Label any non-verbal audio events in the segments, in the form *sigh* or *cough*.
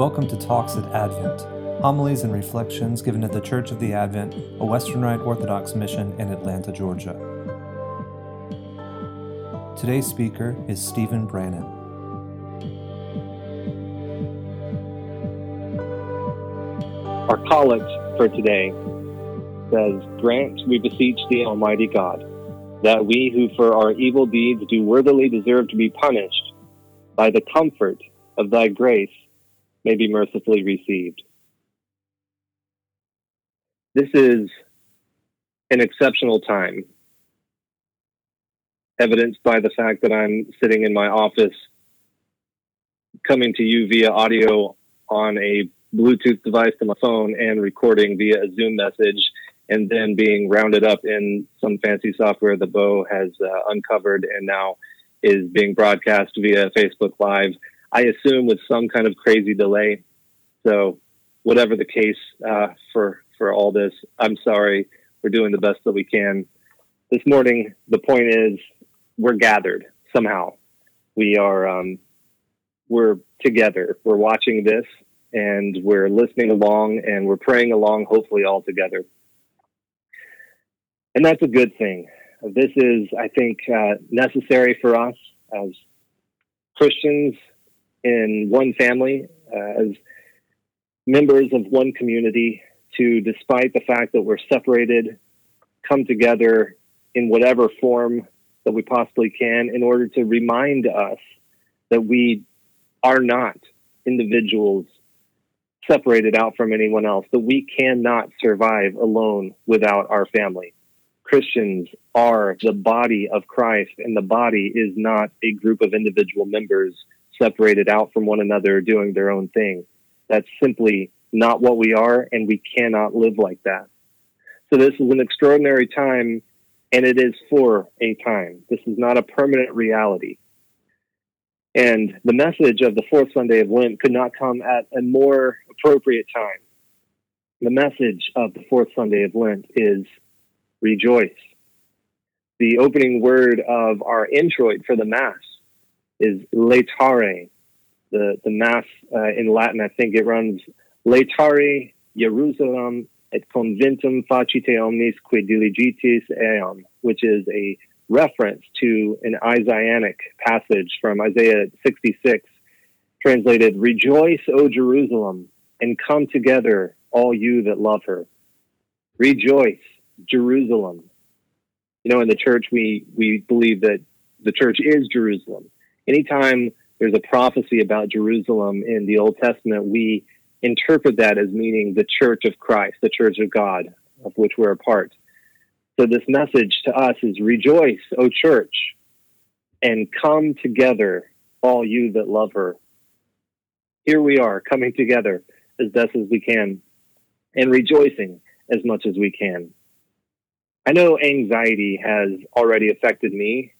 Welcome to Talks at Advent, homilies and reflections given at the Church of the Advent, a Western Rite Orthodox mission in Atlanta, Georgia. Today's speaker is Stephen Brannan. Our collect for today says, Grant, we beseech thee, Almighty God, that we who for our evil deeds do worthily deserve to be punished, by the comfort of thy grace may be mercifully received. This is an exceptional time, evidenced by the fact that I'm sitting in my office coming to you via audio on a Bluetooth device to my phone and recording via a Zoom message and then being rounded up in some fancy software that Bo has uh, uncovered and now is being broadcast via Facebook Live. I assume with some kind of crazy delay. So, whatever the case uh, for for all this, I'm sorry. We're doing the best that we can. This morning, the point is we're gathered somehow. We are um, we're together. We're watching this and we're listening along and we're praying along. Hopefully, all together, and that's a good thing. This is, I think, uh, necessary for us as Christians in one family, uh, as members of one community, to, despite the fact that we're separated, come together in whatever form that we possibly can in order to remind us that we are not individuals separated out from anyone else, that we cannot survive alone without our family. Christians are the body of Christ, and the body is not a group of individual members separated out from one another doing their own thing. That's simply not what we are, and we cannot live like that. So, this is an extraordinary time, and it is for a time. This is not a permanent reality. And the message of the fourth Sunday of Lent could not come at a more appropriate time. The message of the fourth Sunday of Lent is rejoice. The opening word of our introit for the Mass is laetare. The, the Mass uh, in Latin, I think it runs laetare Jerusalem et conventum facite omnes qui diligitis eam, which is a reference to an Isaianic passage from Isaiah 66, translated, Rejoice, O Jerusalem, and come together, all you that love her. Rejoice, Jerusalem. You know, in the church, we, we believe that the church is Jerusalem. Anytime there's a prophecy about Jerusalem in the Old Testament, we interpret that as meaning the church of Christ, the church of God, of which we're a part. So this message to us is rejoice, O church, and come together, all you that love her. Here we are coming together as best as we can and rejoicing as much as we can. I know anxiety has already affected me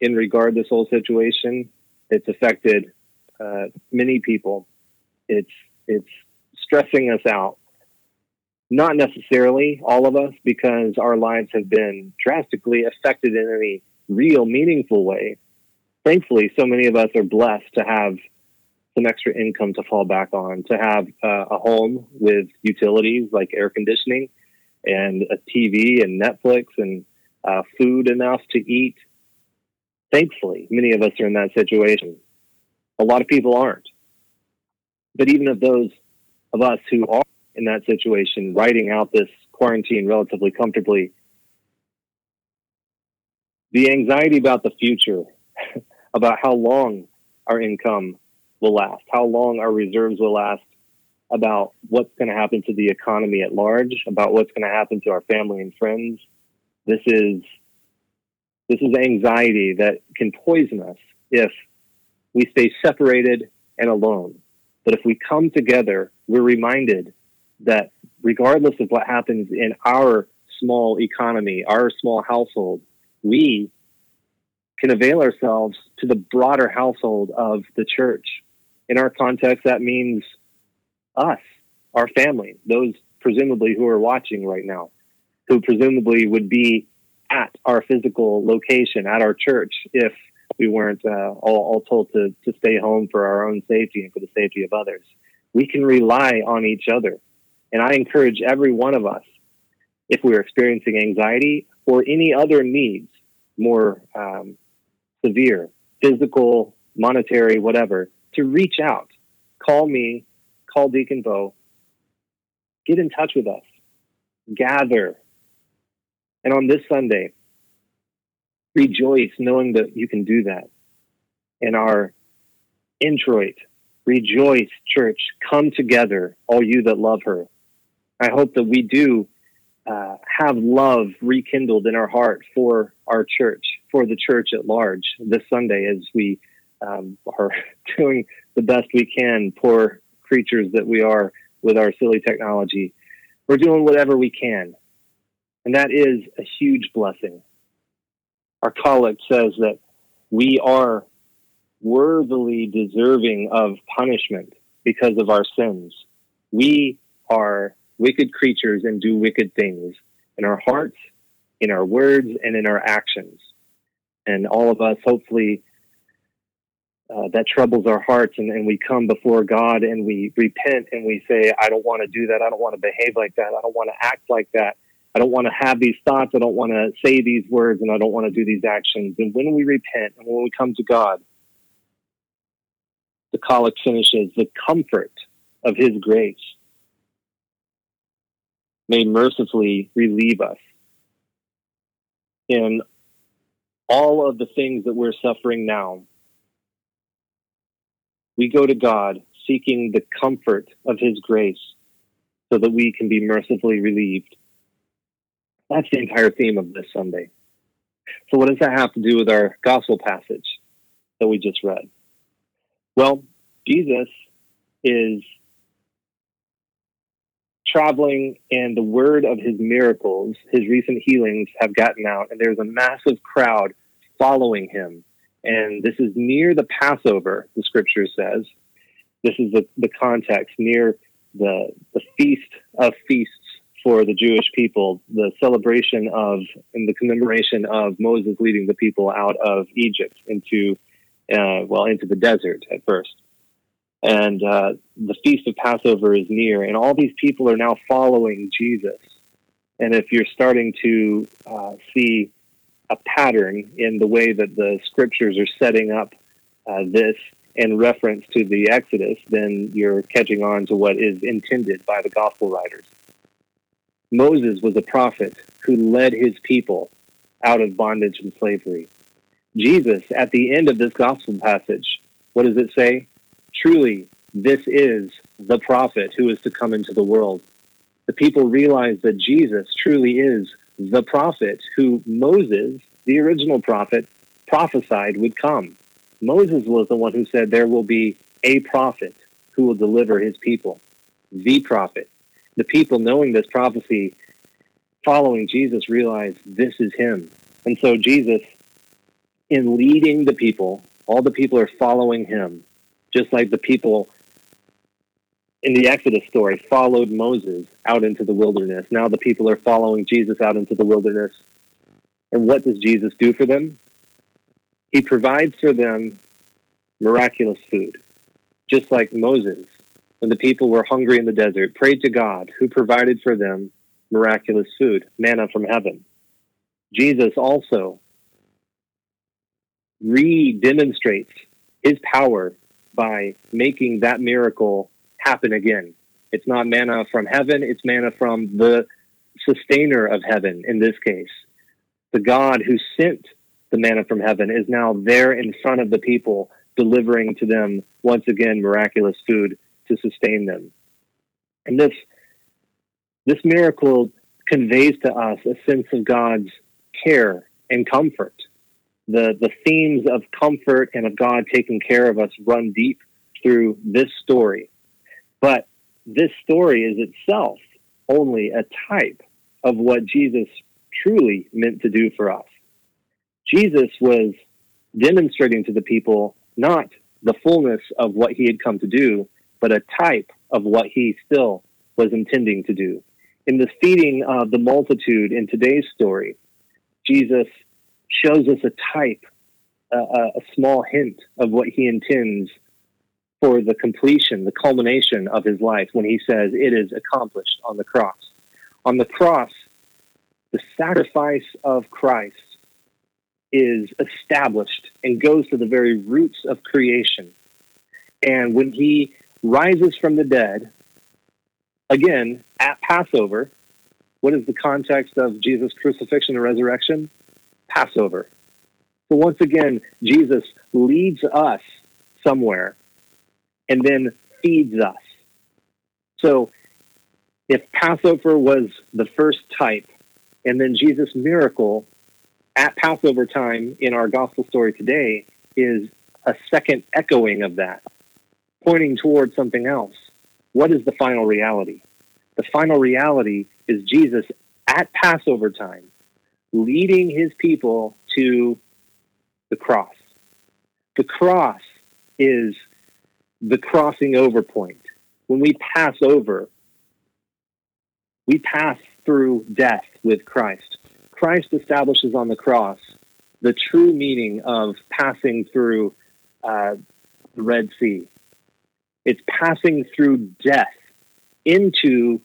in regard to this whole situation. It's affected uh, many people. It's it's stressing us out. Not necessarily all of us, because our lives have been drastically affected in any real, meaningful way. Thankfully, so many of us are blessed to have some extra income to fall back on, to have uh, a home with utilities like air conditioning, and a TV and Netflix and uh, food enough to eat. Thankfully, many of us are in that situation. A lot of people aren't. But even of those of us who are in that situation, writing out this quarantine relatively comfortably, the anxiety about the future, *laughs* about how long our income will last, how long our reserves will last, about what's going to happen to the economy at large, about what's going to happen to our family and friends. This is this is anxiety that can poison us if we stay separated and alone. But if we come together, we're reminded that regardless of what happens in our small economy, our small household, we can avail ourselves to the broader household of the church. In our context, that means us, our family, those presumably who are watching right now, who presumably would be at our physical location, at our church, if we weren't uh, all, all, told to, to stay home for our own safety and for the safety of others. We can rely on each other. And I encourage every one of us, if we're experiencing anxiety or any other needs, more um, severe, physical, monetary, whatever, to reach out. Call me, call Deacon Bo, get in touch with us, gather. And on this Sunday, rejoice knowing that you can do that. In our introit, rejoice, church, come together, all you that love her. I hope that we do uh, have love rekindled in our heart for our church, for the church at large this Sunday as we um, are *laughs* doing the best we can, poor creatures that we are with our silly technology. We're doing whatever we can. And that is a huge blessing. Our collect says that we are worthily deserving of punishment because of our sins. We are wicked creatures and do wicked things in our hearts, in our words, and in our actions. And all of us, hopefully, uh, that troubles our hearts, and, and we come before God and we repent and we say, I don't want to do that. I don't want to behave like that. I don't want to act like that. I don't want to have these thoughts. I don't want to say these words, and I don't want to do these actions. And when we repent and when we come to God, the collect finishes the comfort of His grace may mercifully relieve us in all of the things that we're suffering now. We go to God seeking the comfort of His grace so that we can be mercifully relieved. That's the entire theme of this Sunday. So, what does that have to do with our gospel passage that we just read? Well, Jesus is traveling and the word of his miracles, his recent healings have gotten out, and there's a massive crowd following him. And this is near the Passover, the scripture says. This is the, the context near the, the feast of feasts for the Jewish people, the celebration of and the commemoration of Moses leading the people out of Egypt into, uh, well, into the desert at first and uh, the feast of Passover is near, and all these people are now following Jesus. And if you're starting to uh, see a pattern in the way that the scriptures are setting up uh, this in reference to the Exodus, then you're catching on to what is intended by the gospel writers. Moses was a prophet who led his people out of bondage and slavery. Jesus, at the end of this gospel passage, what does it say? Truly, this is the prophet who is to come into the world. The people realize that Jesus truly is the prophet who Moses, the original prophet, prophesied would come. Moses was the one who said there will be a prophet who will deliver his people, the prophet. The people, knowing this prophecy, following Jesus, realized this is him. And so, Jesus, in leading the people, all the people are following him just like the people in the Exodus story followed Moses out into the wilderness. Now the people are following Jesus out into the wilderness. And what does Jesus do for them? He provides for them miraculous food. Just like Moses, when the people were hungry in the desert, prayed to God, who provided for them miraculous food, manna from heaven. Jesus also re demonstrates his power by making that miracle happen again. It's not manna from heaven, it's manna from the sustainer of heaven in this case. The God who sent the manna from heaven is now there in front of the people, delivering to them once again miraculous food to sustain them. And this this miracle conveys to us a sense of God's care and comfort the the themes of comfort and of God taking care of us run deep through this story. But this story is itself only a type of what Jesus truly meant to do for us. Jesus was demonstrating to the people not the fullness of what he had come to do, but a type of what he still was intending to do. In the feeding of the multitude in today's story, Jesus shows us a type, a, a small hint of what he intends for the completion, the culmination of his life when he says, It is accomplished on the cross. On the cross, the sacrifice of Christ is established and goes to the very roots of creation. And when he rises from the dead, again, at Passover, what is the context of Jesus' crucifixion and resurrection? Passover. So once again, Jesus leads us somewhere and then feeds us. So if Passover was the first type, and then Jesus' miracle at Passover time in our gospel story today is a second echoing of that, pointing towards something else. What is the final reality? The final reality is Jesus at Passover time leading his people to the cross. The cross is the crossing over point. When we pass over, we pass through death with Christ. Christ establishes on the cross the true meaning of passing through uh, the Red Sea. It's passing through death into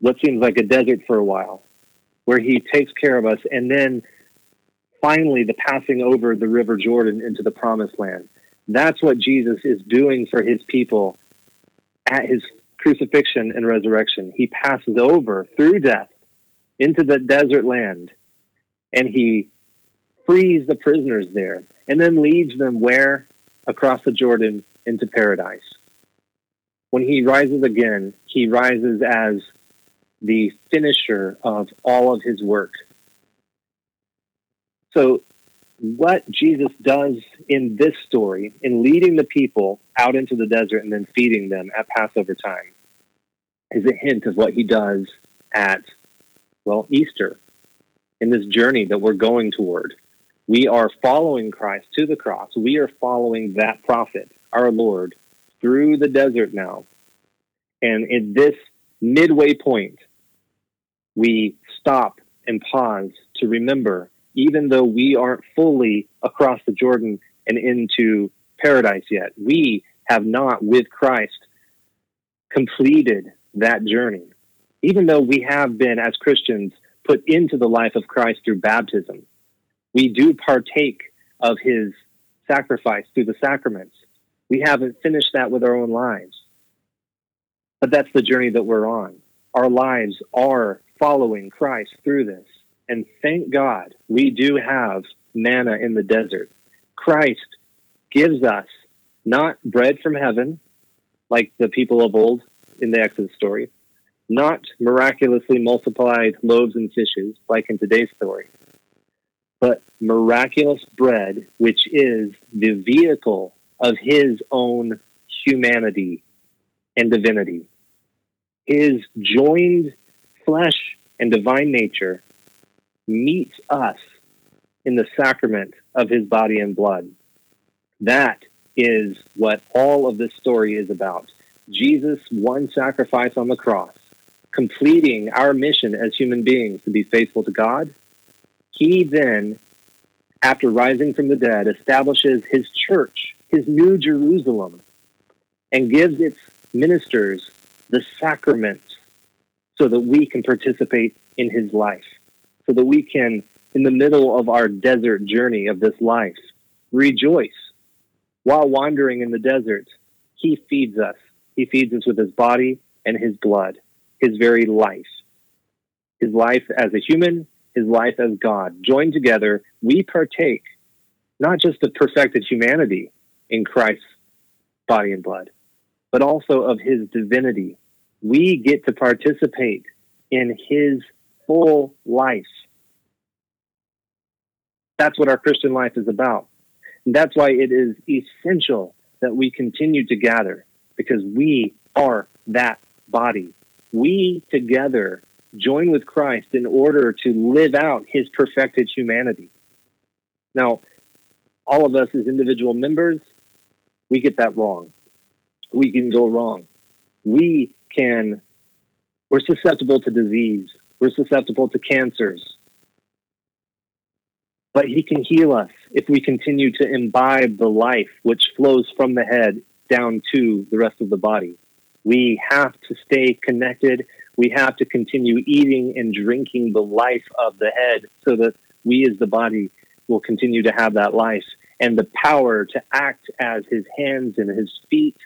what seems like a desert for a while, where he takes care of us, and then finally the passing over the River Jordan into the promised land. That's what Jesus is doing for his people at his crucifixion and resurrection. He passes over through death into the desert land and he frees the prisoners there and then leads them where? Across the Jordan into paradise. When he rises again, he rises as the finisher of all of his work. So, what Jesus does in this story, in leading the people out into the desert and then feeding them at Passover time, is a hint of what he does at, well, Easter, in this journey that we're going toward. We are following Christ to the cross. We are following that prophet, our Lord, through the desert now. And at this midway point, we stop and pause to remember, even though we aren't fully across the Jordan and into paradise yet, we have not, with Christ, completed that journey. Even though we have been, as Christians, put into the life of Christ through baptism, we do partake of his sacrifice through the sacraments. We haven't finished that with our own lives. But that's the journey that we're on. Our lives are following Christ through this. And thank God we do have manna in the desert. Christ gives us not bread from heaven, like the people of old in the Exodus story, not miraculously multiplied loaves and fishes, like in today's story, but miraculous bread, which is the vehicle of his own humanity and divinity. His joined flesh and divine nature meets us in the sacrament of his body and blood. That is what all of this story is about. Jesus' one sacrifice on the cross, completing our mission as human beings to be faithful to God. He then, after rising from the dead, establishes his church, his new Jerusalem, and gives its ministers the sacraments so that we can participate in his life, so that we can, in the middle of our desert journey of this life, rejoice. While wandering in the desert, he feeds us. He feeds us with his body and his blood, his very life. His life as a human, his life as God. Joined together, we partake not just of perfected humanity in Christ's body and blood, but also of his divinity we get to participate in his full life. That's what our Christian life is about. And that's why it is essential that we continue to gather because we are that body. We together join with Christ in order to live out his perfected humanity. Now, all of us as individual members, we get that wrong. We can go wrong. We can, we're susceptible to disease, we're susceptible to cancers. But He can heal us if we continue to imbibe the life which flows from the head down to the rest of the body. We have to stay connected. We have to continue eating and drinking the life of the head so that we as the body will continue to have that life and the power to act as his hands and his feet,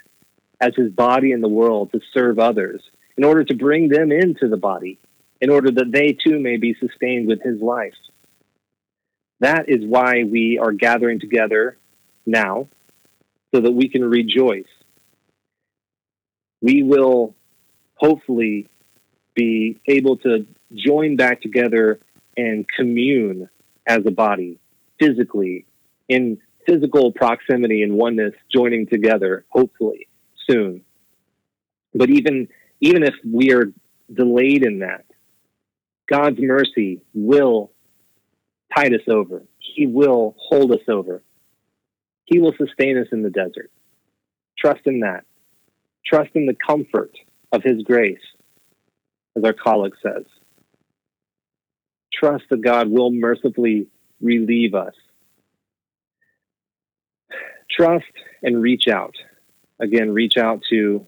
as his body in the world to serve others in order to bring them into the body, in order that they too may be sustained with his life. That is why we are gathering together now so that we can rejoice. We will hopefully be able to join back together and commune as a body physically in physical proximity and oneness joining together hopefully soon. But even even if we are delayed in that god's mercy will tide us over. He will hold us over. He will sustain us in the desert. Trust in that. Trust in the comfort of his grace as our collect says. Trust that god will mercifully relieve us trust and reach out. Again, reach out to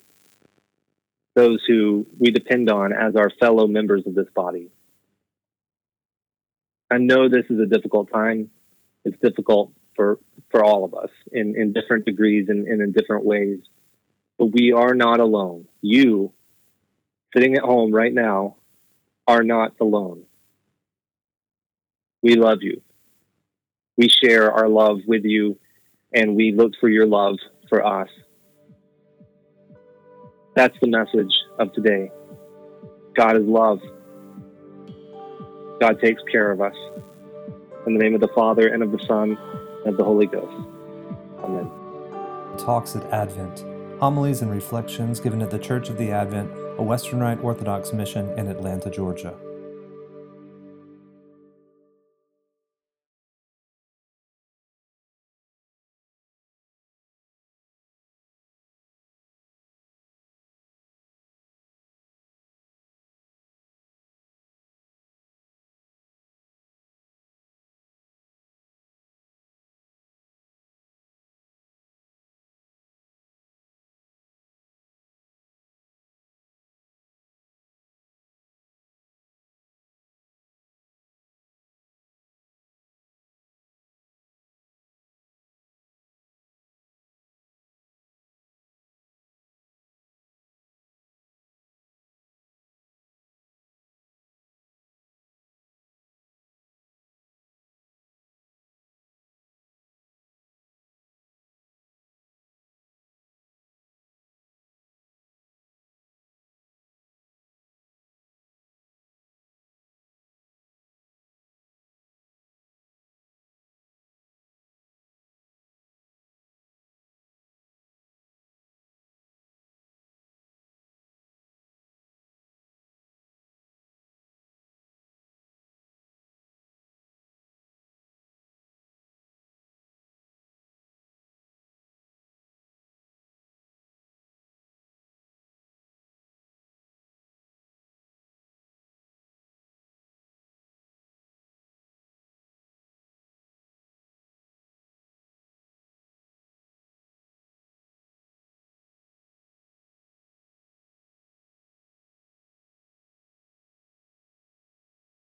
those who we depend on as our fellow members of this body. I know this is a difficult time. It's difficult for, for all of us in, in different degrees and, and in different ways. But we are not alone. You, sitting at home right now, are not alone. We love you. We share our love with you and we look for your love for us. That's the message of today. God is love. God takes care of us. In the name of the Father, and of the Son, and of the Holy Ghost. Amen. Talks at Advent Homilies and reflections given at the Church of the Advent, a Western Rite Orthodox mission in Atlanta, Georgia.